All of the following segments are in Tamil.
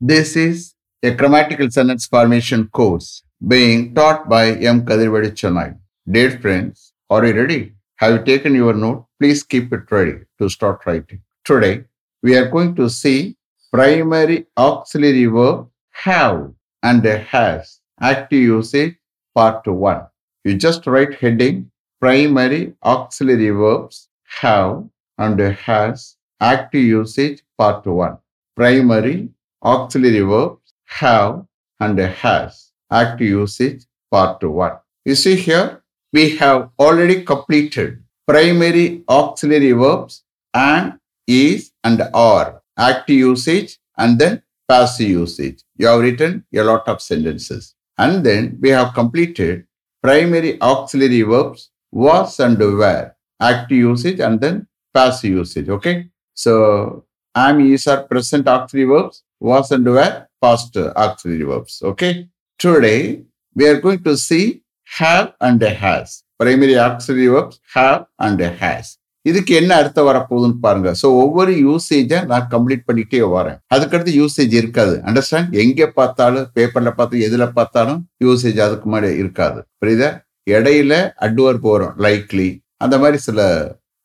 This is a grammatical sentence formation course being taught by M. Kadirvadi Chennai. Dear friends, are you ready? Have you taken your note? Please keep it ready to start writing. Today, we are going to see primary auxiliary verb have and has active usage part 1. You just write heading primary auxiliary verbs have and has active usage part 1. Primary auxiliary verbs have and has active usage part 1. You see here, we have already completed primary auxiliary verbs and is and are active usage and then passive usage. You have written a lot of sentences. And then we have completed primary auxiliary verbs was and were active usage and then passive usage. Okay. So am is are present auxiliary verbs, was and were past auxiliary verbs. Okay. Today we are going to see have and has. Primary auxiliary verbs have and has. இதுக்கு என்ன அர்த்தம் வரப்போகுதுன்னு பாருங்க. ஸோ ஒவ்வொரு யூசேஜை நான் கம்ப்ளீட் பண்ணிட்டே வரேன். அதுக்கடுத்து யூசேஜ் இருக்காது. அண்டர்ஸ்டாண்ட் எங்கே பார்த்தாலும் பேப்பர்ல பார்த்து எதுல பார்த்தாலும் யூசேஜ் அதுக்கு மாதிரி இருக்காது. புரியுதா? இடையில அட்வர்ப் வரும். லைக்லி அந்த மாதிரி சில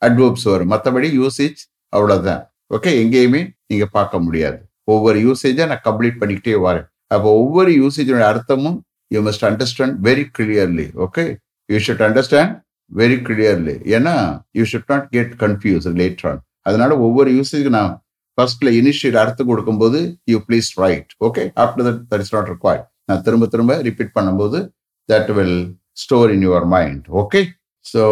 அட்வர்ப்ஸ் வரும். மற்றபடி யூசேஜ் அவ்வளவுதான். ஓகே எங்கேயுமே நீங்க பார்க்க முடியாது. ஒவ்வொரு யூசேஜை நான் கம்ப்ளீட் பண்ணிக்கிட்டே வரேன். அப்போ ஒவ்வொரு யூசேஜோட அர்த்தமும் you must understand very clearly okay you should understand very clearly ஏன்னா you should not get confuse late on அதனால ஒவ்வொரு யூசேஜுக்கு நான் ஃபர்ஸ்ட்ல இனிஷியல் அர்த்தம் கொடுக்கும்போது you please write okay after that that is not required நான் திரும்ப திரும்ப ரிப்பீட் பண்ணும்போது that will store in your mind okay so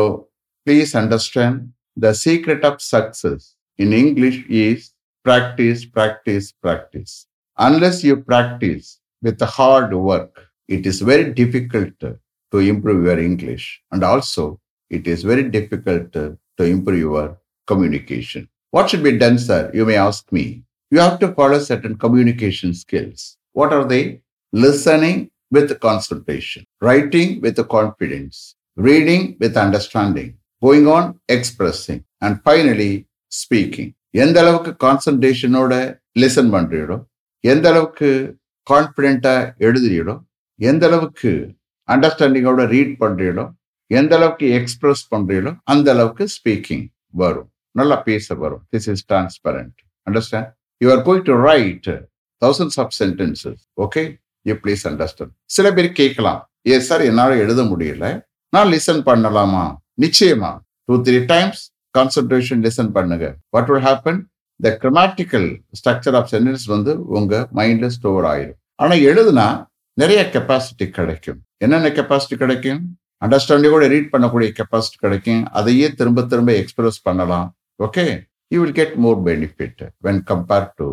please understand the secret of success in English is practice, practice, practice. Unless you practice with hard work, it is very difficult to improve your English. And also, it is very difficult to improve your communication. What should be done, sir? You may ask me. You have to follow certain communication skills. What are they? Listening with concentration, writing with confidence, reading with understanding, going on expressing, and finally speaking. எந்த அளவுக்கு கான்சன்ட்ரேஷனோட லிசன் பண்றீடோ எந்த அளவுக்கு கான்பிடென்ட்டா எழுதுறீடோ எந்த அளவுக்கு அண்டர்ஸ்டாண்டிங்கோட ரீட் பண்றீடோ எந்த அளவுக்கு எக்ஸ்பிரஸ் பண்றீங்களோ அந்த அளவுக்கு ஸ்பீக்கிங் வரும். நல்லா பேச வரும். This is transparent understand you are going to write thousands of sentences okay you please understand சில பேர் கேட்கலாம். ஏ சார் என்னால் எழுத முடியல. நான் லிசன் பண்ணலாமா? நிச்சயமா. Two three times concentration listen பண்ணுங்க. What will happen the grammatical structure of sentence வந்து உங்க மைண்ட்ல ஸ்டோர் ஆயிடும் ஆனா எழுதுனா நிறைய கெப்பாசிட்டி கிடைக்கும். என்னென்ன கெப்பாசிட்டி கிடைக்கும்? அண்டர்ஸ்டாண்டிங்கோட ரீட் பண்ணக்கூடிய கெப்பாசிட்டி கிடைக்கும். அதையே திரும்ப திரும்ப எக்ஸ்பிரஸ் பண்ணலாம். Okay you will get more benefit when compare to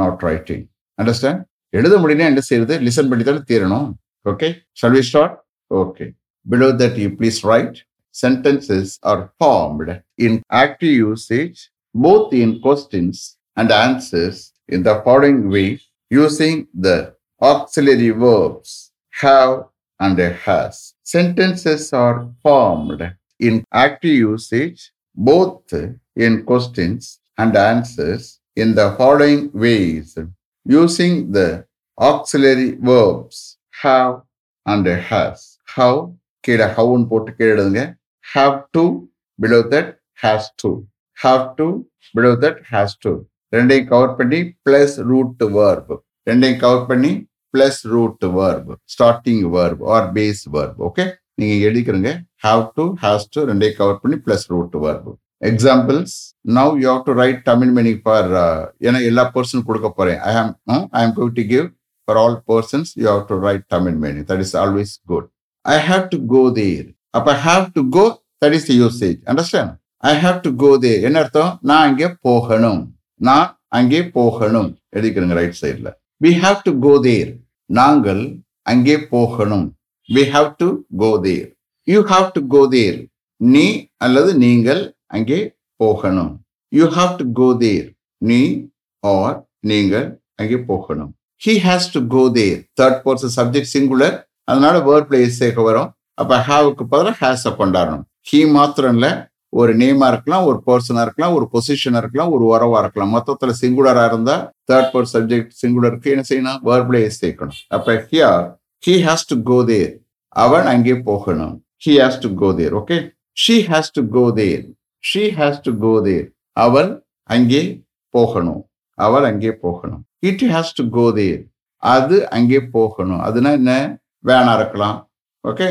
not writing understand எழுத முடியல என்ன செய்யறது? லிசன் பண்ணி தானே தீரணும். Okay shall we start okay below that you please write sentences are formed in active usage both in questions and answers in the following way using the auxiliary verbs have and has. Sentences are formed in active usage both in questions and answers in the following ways using the auxiliary verbs have and has. How? கீழே ஹவுன்னு போட்டு கீழே எழுதுங்க have to below that has to. Have to below that has to. ரெண்டையும் கவர் பண்ணி பிளஸ் ரூட் வேர்ப் ரெண்டையும் கவர் பண்ணி plus root verb starting verb or base verb okay நீங்க எழுதிக்கிறங்க. ஹாவ் டு ஹாஸ் டு ரெண்டையும் கவர் பண்ணி plus root verb examples now you have to write Tamil meaning for ஏன்னா எல்லா பர்சனும் கொடுக்க போறேன். I am I am going to give for all persons you have to write Tamil meaning that is always good I have to go there அப்ப have to go that is usage understand I have to go there என்ன அர்த்தம்? நான் அங்கே போகணும். நான் அங்கே போகணும். எழுதிக்கிறேங்க ரைட் சைட்ல we have to go there நாங்கள் அங்கே போகணும். We have to go there you have to go there நீ அல்லது நீங்கள் அங்கே போகணும். You have to go there நீ ஆர் நீங்கள் அங்கே போகணும். He has to go there third person subject singular அதனால வேர்ட் பிளேஸ் சேர்க்க வரும். அப்போ ஹாவுக்கு பதிலாக ஹேஸை கொண்டாடணும் ஹீ மாத்திரம் இல்லை ஒரு நேமாக இருக்கலாம் ஒரு பர்சனாக இருக்கலாம் ஒரு பொசிஷனாக இருக்கலாம் ஒரு உறவாக இருக்கலாம். மொத்தத்தில் சிங்குலராக இருந்தால் தேர்ட் பர்சன் சப்ஜெக்ட் சிங்குலருக்கு என்ன செய்யணும்? வேர்பிளே சேர்க்கணும். அப்போ here he has to go there அவன் அங்கே போகணும். He has to go there okay she has to go there she has to go there அவள் அங்கே போகணும். அவள் அங்கே போகணும். It has to go there அது அங்கே போகணும். அதுனா என்ன? வேணா இருக்கலாம் ஓகே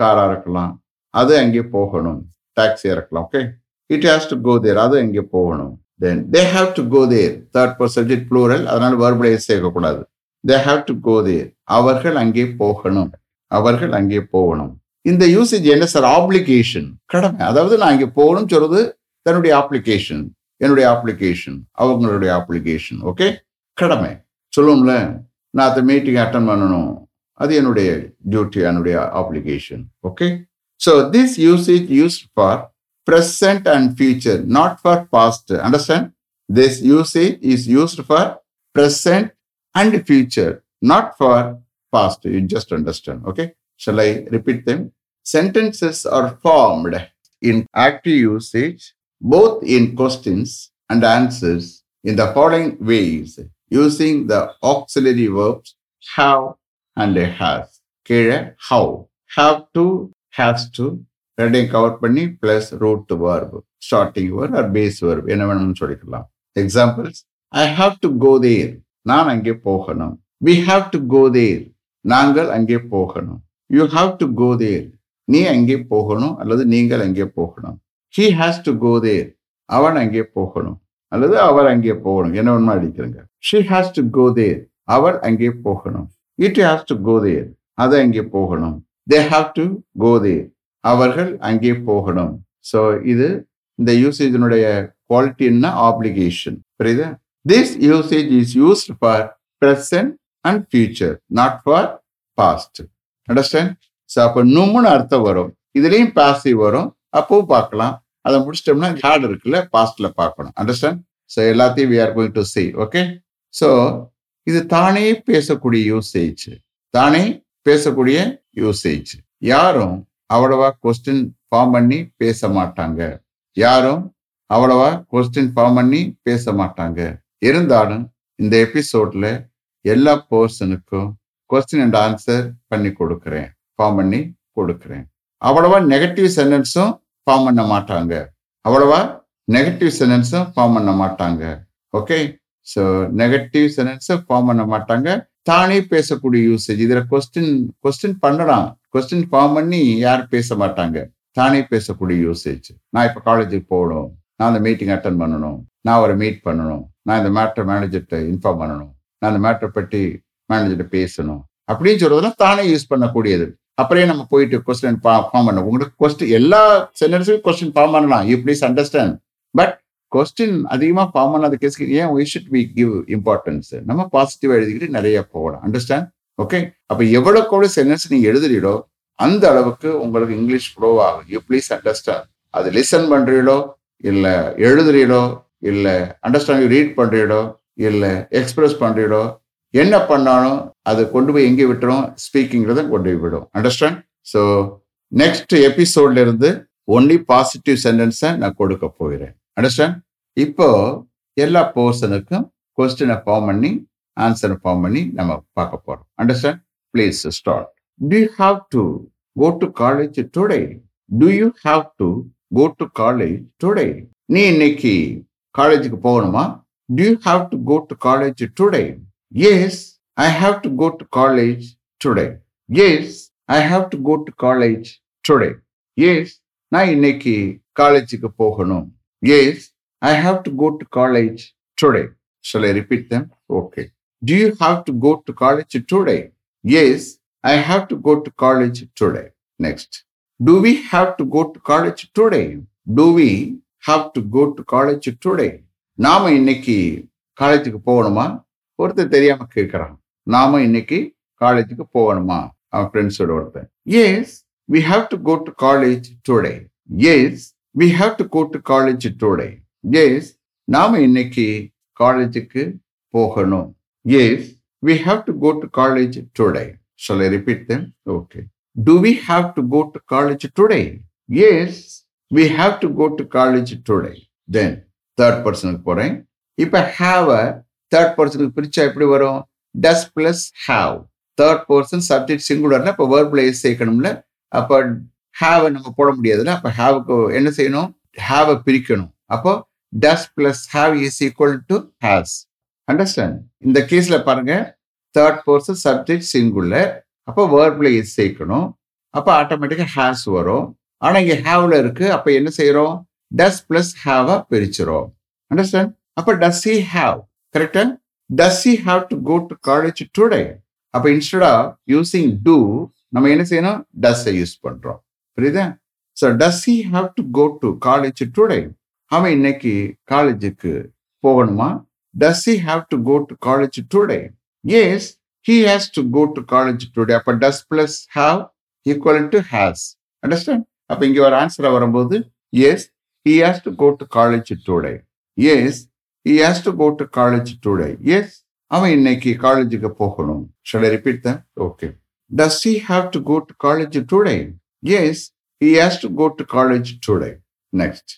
காராக இருக்கலாம் அது அங்கே போகணும். டாக்ஸியாக இருக்கலாம் okay it has to go there அது அங்கே போகணும். Then they have to go there third person subject plural அதனால் வேர்புலைஸ் சேர்க்கக்கூடாது. தே ஹாவ் டு கோ தேர் அவர்கள் அங்கே போகணும். அவர்கள் அங்கே போகணும். இந்த யூசேஜ் என்ன சார் ஆப்ளிகேஷன் கடமை. அதாவது நான் இங்கே போகணும்னு சொல்றது தன்னுடைய அப்ளிகேஷன் என்னுடைய அப்ளிகேஷன் அவங்களுடைய அப்ளிகேஷன் ஓகே கடமை. சொல்லுவோம்ல நான் அந்த மீட்டிங் அட்டன் பண்ணணும். அது என்னுடைய டியூட்டி என்னுடைய application okay so this usage used for present and future, not for past. Understand? This usage is used for present and future, not for past. You just understand. Okay. Shall I repeat them? Sentences are formed in active usage, both in questions and answers, in the following ways using the auxiliary verbs have and has கீழே have have to has to ரெண்டையும் கவர் பண்ணி plus root verb starting verb or base verb என்ன வேணும்னு சொல்லிக்கலாம். Examples I have to go there நான் அங்கே போகணும். We have to go there நாங்கள் அங்கே போகணும். You have to go there நீ அங்கே போகணும் அல்லது நீங்கள் அங்கே போகணும். He has to go there அவன் அங்கே போகணும். அல்லது அவர் அங்கே போகணும். என்ன வேணுமா அடிக்கிறங்க. She has to go there அவர் அங்கே போகணும். It has to go there அது அங்கே போகணும். தே ஹாவ் டு கோ தேர் அவர்கள் அங்கே போகணும். ஸோ இது இந்த யூசேஜினுடைய குவாலிட்டின்னா ஆப்ளிகேஷன் புரியுதா? This usage is used for present and future not for past understand so அப்போ நும்முன்னு அர்த்தம் வரும். இதுலேயும் பாசிவ் வரும். அப்பவும் பார்க்கலாம். அதை முடிச்சிட்டோம்னா ஹார்ட் இருக்குல்ல பாஸ்டில் பார்க்கணும். அண்டர்ஸ்டாண்ட் ஸோ எல்லாத்தையும் we are going to see okay so இது தானே பேசக்கூடிய யூசேஜ் தானே பேசக்கூடிய யூசேஜ் யாரும் அவ்வளவா கொஸ்டின் ஃபார்ம் பண்ணி பேச மாட்டாங்க. யாரும் அவ்வளவா கொஸ்டின் ஃபார்ம் பண்ணி பேச மாட்டாங்க. இருந்தாலும் இந்த எபிசோட்ல எல்லா பர்சனுக்கும் கொஸ்டின் அண்ட் ஆன்சர் பண்ணி கொடுக்குறேன். ஃபார்ம் பண்ணி கொடுக்குறேன். அவ்வளவா நெகட்டிவ் சென்டென்ஸும் ஃபார்ம் பண்ண மாட்டாங்க. அவ்வளவா நெகட்டிவ் சென்டென்ஸும் ஃபார்ம் பண்ண மாட்டாங்க. ஓகே ஸோ நெகட்டிவ் சென்டென்ஸை ஃபார்ம் பண்ண மாட்டாங்க. தானே பேசக்கூடிய யூசேஜ் இதில் கொஸ்டின் கொஸ்டின் பண்ணலாம். கொஸ்டின் ஃபார்ம் பண்ணி யாரும் பேச மாட்டாங்க? தானே பேசக்கூடிய யூசேஜ் நான் இப்போ காலேஜுக்கு போகணும். நான் அந்த மீட்டிங் அட்டன் பண்ணணும். நான் ஒரு மீட் பண்ணணும். நான் இந்த மேட்டர் மேனேஜர்கிட்ட இன்ஃபார்ம் பண்ணணும். நான் அந்த மேட்டரை பற்றி மேனேஜர்கிட்ட பேசணும். அப்படின்னு சொல்றதெல்லாம் தானே யூஸ் பண்ணக்கூடியது. அப்படியே நம்ம போயிட்டு கொஸ்டின் ஃபார்ம் பண்ணணும் உங்களுக்கு கொஸ்டின் எல்லா சென்டென்ஸுக்கும் கொஸ்டின் ஃபார்ம் பண்ணலாம். You please understand but question அதிகமாக ஃபார்ம் பண்ணாத கேஸ்க்கு ஏன் we should be give importance நம்ம பாசிட்டிவாக எழுதிக்கிட்டு நிறைய போகலாம் அண்டர்ஸ்டாண்ட் ஓகே அப்போ எவ்வளவுக்கு எவ்வளவு சென்டென்ஸ் நீங்கள் எழுதுறீடோ அந்த அளவுக்கு உங்களுக்கு இங்கிலீஷ் ப்ரோ ஆகும். யூ ப்ளீஸ் அண்டர்ஸ்டாண்ட் அது லிசன் பண்ணுறீடோ இல்லை எழுதுறீடோ இல்லை அண்டர்ஸ்டாண்ட் ரீட் பண்ணுறீடோ இல்லை எக்ஸ்பிரஸ் பண்ணுறீடோ என்ன பண்ணாலும் அது கொண்டு போய் எங்கே விட்டுரும்? ஸ்பீக்கிங்கிறத கொண்டு போய் விடும். அண்டர்ஸ்டாண்ட் ஸோ நெக்ஸ்ட் எபிசோட்ல இருந்து ஒன்லி பாசிட்டிவ் சென்டென்ஸை நான் கொடுக்க போகிறேன். அண்டர்ஸ்டாண்ட் இப்போ எல்லா போர்ஷனுக்கும் கொஸ்டினை ஃபார்ம் பண்ணி ஆன்சரை ஃபார்ம் பண்ணி நம்ம பார்க்க போகிறோம் understand please start do have to go to college today do you have to go to college today நீ இன்னைக்கு காலேஜுக்கு போகணுமா? Do you have to go to college today yes I have to go to college today yes I have to go to college today yes நான் இன்னைக்கு காலேஜுக்கு போகணும். Yes I have to go to college today Shall I repeat them? Okay. Do you have to go to college today? Yes, I have to go to college today. Next. Do we have to go to college today? Do we have to go to college today? நாம இன்னைக்கு காலேஜுக்கு போகணுமா ஒருத்தர் தெரியாம கேட்கிறான் நாம இன்னைக்கு காலேஜுக்கு போகணுமா அவன் ஃப்ரெண்ட்ஸோட ஒருத்தன் yes we have to go to college today yes we have to go to college today yes நாம இன்னைக்கு காலேஜுக்கு போகணும். Yes we have to go to college today shall I repeat then okay do we have to go to college today yes we have to go to college today then third பர்சனுக்கு போகிறேன் இப்போ ஹாவ தேர்ட் பர்சனுக்கு பிரிச்சா எப்படி வரும்? Does plus have third person subject சிங்குலர்னா இப்போ வேர்பில் எஸ் சேர்க்கணும்ல. அப்போ ஹாவை நம்ம போட முடியாதுல்ல. அப்போ ஹாவுக்கு என்ன செய்யணும்? ஹாவை பிரிக்கணும். அப்போ does plus have is equal to has understand இந்த கேஸில் பாருங்க தேர்ட் பர்சன் சப்ஜெக்ட் சிங்குலர் அப்போ வேர்பில் இஸ் சேர்க்கணும். அப்போ ஆட்டோமேட்டிக்காக ஹேஸ் வரும். ஆனால் இங்கே ஹேவ்ல இருக்கு. அப்போ என்ன செய்கிறோம் டஸ் பிளஸ் ஹாவா பிரிச்சிடும் அண்டர்ஸ்டாண்ட் அப்போ டஸ் ஹி ஹாவ் கரெக்டா does he have to go to college today அப்போ இன்ஸ்டெட் ஆஃப் யூஸிங் டூ நம்ம என்ன செய்யணும்? டஸ்ஸை யூஸ் பண்ணுறோம் புரியுதா? So does he have to go to college today அவன் இன்னைக்கு காலேஜுக்கு போகணுமா? Does he have to go to college today yes he has to go to college today அப்போ does plus have equal to has understand அப்போ இங்கே ஒரு ஆன்சரா வரும்போது yes he has to go to college today yes he has to go to college today yes அவன் இன்னைக்கு காலேஜுக்கு போகணும். ஷல் ரிப்பீட் தான் okay does he have to go to college today yes he has to go to college today next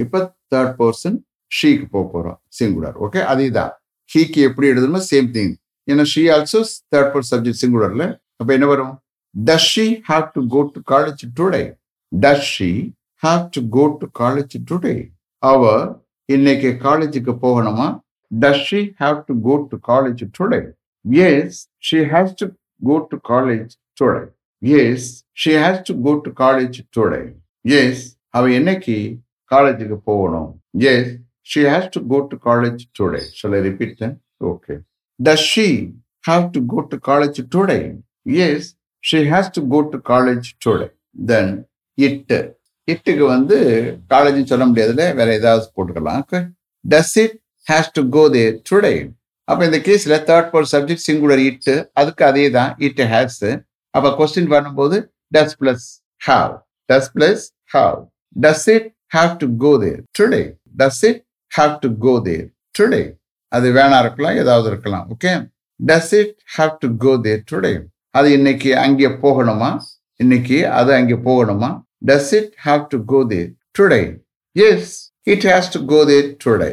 இப்போ தேர்ட் பர்சன் ஷீக்கு போக போகிறோம் சிங்குலர் ஓகே அதே தான் ஹீக்கு எப்படி எழுதணுமோ சேம் திங் ஏன்னா she also third person subject சிங்குலர்ல அப்போ என்ன வரும்? Does she have to go to college today does she have to go to college today அவ இன்னைக்கு காலேஜுக்கு போகணுமா? Does she have to go to college today yes she has to go to college today yes she has to go to college today yes அவ என்னைக்கு காலேஜுக்கு போகணும். Yes she has to go to college today shall I repeat then okay does she have to go to college today yes she has to go to college today then it இட்டுக்கு வந்து காலேஜ்னு சொல்ல முடியாதுல வேற ஏதாவது போட்டுக்கலாம். Okay does it has to go there today அப்போ இந்த கேஸில் தேர்ட் ஃபோர் சப்ஜெக்ட் சிங்குலர் இட்டு அதுக்கு அதே தான் இட் ஹேஸ் அப்போ கொஸ்டின் பண்ணும்போது does plus have does plus have does it have to go there today does it have to go there today அது வேணா இருக்கலாம் ஏதாவது இருக்கலாம் okay does it have to go there today அது இன்னைக்கு அங்கே போகணுமா? இன்னைக்கு அது அங்கே போகணுமா? Does it have to go there today yes it has to go there today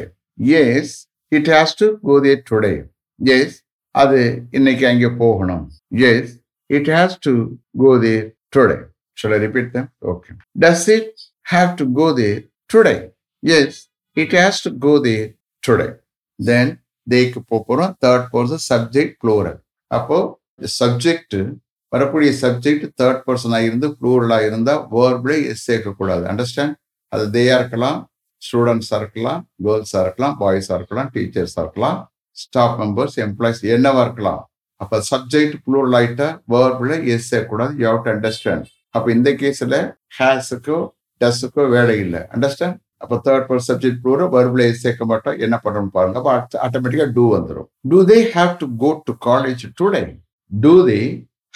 yes it has to go there today yes அது இன்னைக்கு அங்கே போகணும். Yes it has to go there today Shall I repeat them? Okay. Does it. Have to go there today? Yes, it has to go there today. Then தேக்கு போகிறோம் தேர்ட் பர்சன் சப்ஜெக்ட் ப்ளூரல் அப்போ சப்ஜெக்ட் வரக்கூடிய சப்ஜெக்ட் தேர்ட் பர்சனாக இருந்து ப்ளூரலாக இருந்தால் வேர்பில் எஸ் சேர்க்கக்கூடாது. அண்டர்ஸ்டாண்ட் அது தேயாக இருக்கலாம் ஸ்டூடெண்ட்ஸாக இருக்கலாம் கேர்ள்ஸாக இருக்கலாம் பாய்ஸாக இருக்கலாம் டீச்சர்ஸாக இருக்கலாம் ஸ்டாஃப் மெம்பர்ஸ் எம்ப்ளாயிஸ் என்னவா இருக்கலாம். அப்போ சப்ஜெக்ட் ப்ளூரல் ஆயிட்டா வேர்பில் எஸ் சேர்க்கக்கூடாது. யூ ஹவ் டு அண்டர்ஸ்டாண்ட் அப்போ இந்த கேஸில் ஹேஸுக்கு டஸ்ஸுக்கோ வேலை இல்லை. அண்டர்ஸ்டாண்ட் அப்போ தேர்ட் பர்சன் சப்ஜெக்ட் ப்ளூரல் வேர்பில் சேர்க்க மாட்டோம். என்ன பண்ணுறோம்னு பாருங்க. அப்போ ஆட்டோமேட்டிக்காக டூ வந்துடும் do they have to go to college today do they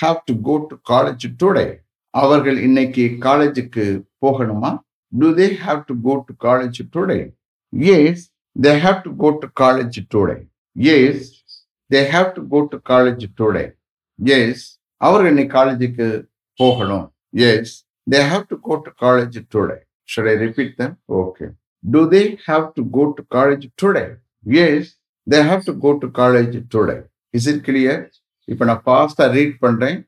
have to go to college today அவர்கள் இன்னைக்கு காலேஜுக்கு போகணுமா? Do they have to go to college today yes they have to go to college today yes they have to go to college today yes அவர்கள் இன்னைக்கு காலேஜுக்கு போகணும். Yes they have to go to college today Should I repeat them? Okay do they have to go to college today Yes, they have to go to college today is it clear இப்போ நான் ஃபாஸ்ட்டாக ரீட் பண்ணுறேன்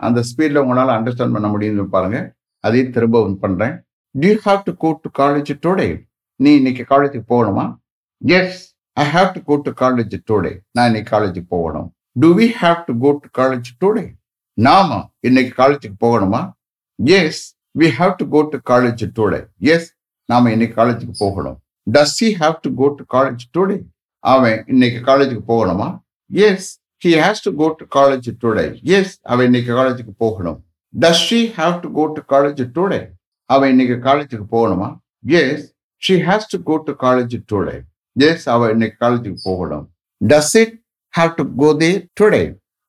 அந்த ஸ்பீடில் உங்களால் அண்டர்ஸ்டாண்ட் பண்ண முடியும்னு பாருங்க. அதையும் திரும்ப பண்ணுறேன் do you have to go to college today நீ இன்னைக்கு காலேஜுக்கு போகணுமா? Yes I have to go to college today நான் இன்னைக்கு காலேஜுக்கு போகணும். Do we have to go to college today நாம இன்னைக்கு காலேஜுக்கு போகணுமா? Yes we have to go to college today S நாம இன்னைக்கு காலேஜுக்கு போகணும். Does he have to go to college today அவன் இன்னைக்கு காலேஜுக்கு போகணுமா? Yes he has to go to college today yes அவன் இன்னைக்கு காலேஜுக்கு போகணும். Does she have to go to college today அவன் இன்னைக்கு காலேஜுக்கு போகணுமா? Yes she has to go to college today yes அவ இன்னைக்கு காலேஜுக்கு போகணும். Does it have to go there today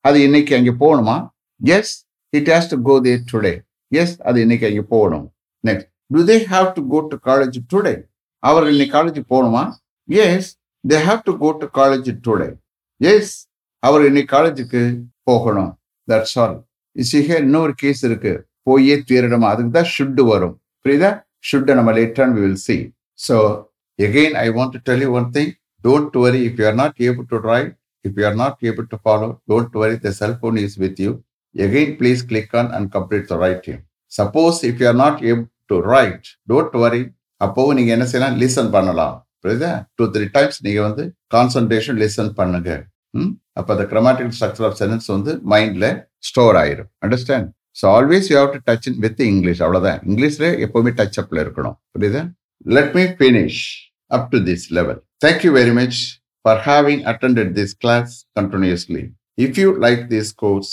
அது இன்னைக்கு அங்கே போகணுமா? Yes it has to go there today yes அது இன்னைக்கு அங்கே போகணும் next do they have to go to college today அவர்கள் இன்னைக்கு காலேஜ் போகணுமா yes they have to go to college today yes அவர் இன்னைக்கு காலேஜுக்கு போகணும் தட்ஸ் ஆல் சிக இன்னொரு கேஸ் இருக்கு போயே தீரணுமா அதுக்கு தான் ஷுட்டு வரும் புரியுதா ஷுட்டை நம்ம later we will see so again I want to tell you one thing don't worry if you are not able to try if you are not able to follow don't worry the cellphone is with you Again, please click on and complete the writing. Suppose if you are not able to write, don't worry. அப்போ நீங்க என்ன செய்யலாம் லிசன் பண்ணலாம் புரியுதா டூ த்ரீ டைம்ஸ் நீங்க வந்து கான்சன்ட்ரேஷன் லிசன் பண்ணுங்க அப்போ அந்த கிரமாட்டிக் ஸ்ட்ரக்சர் ஆஃப் சென்டென்ஸ் வந்து மைண்ட்ல ஸ்டோர் ஆயிரும் understand so always you have to touch in with English அவ்வளோதான் இங்கிலீஷ்ல எப்பவுமே டச் அப்ல இருக்கணும் புரியுதா let me finish up to this level thank you very much for having attended this class continuously if you like this course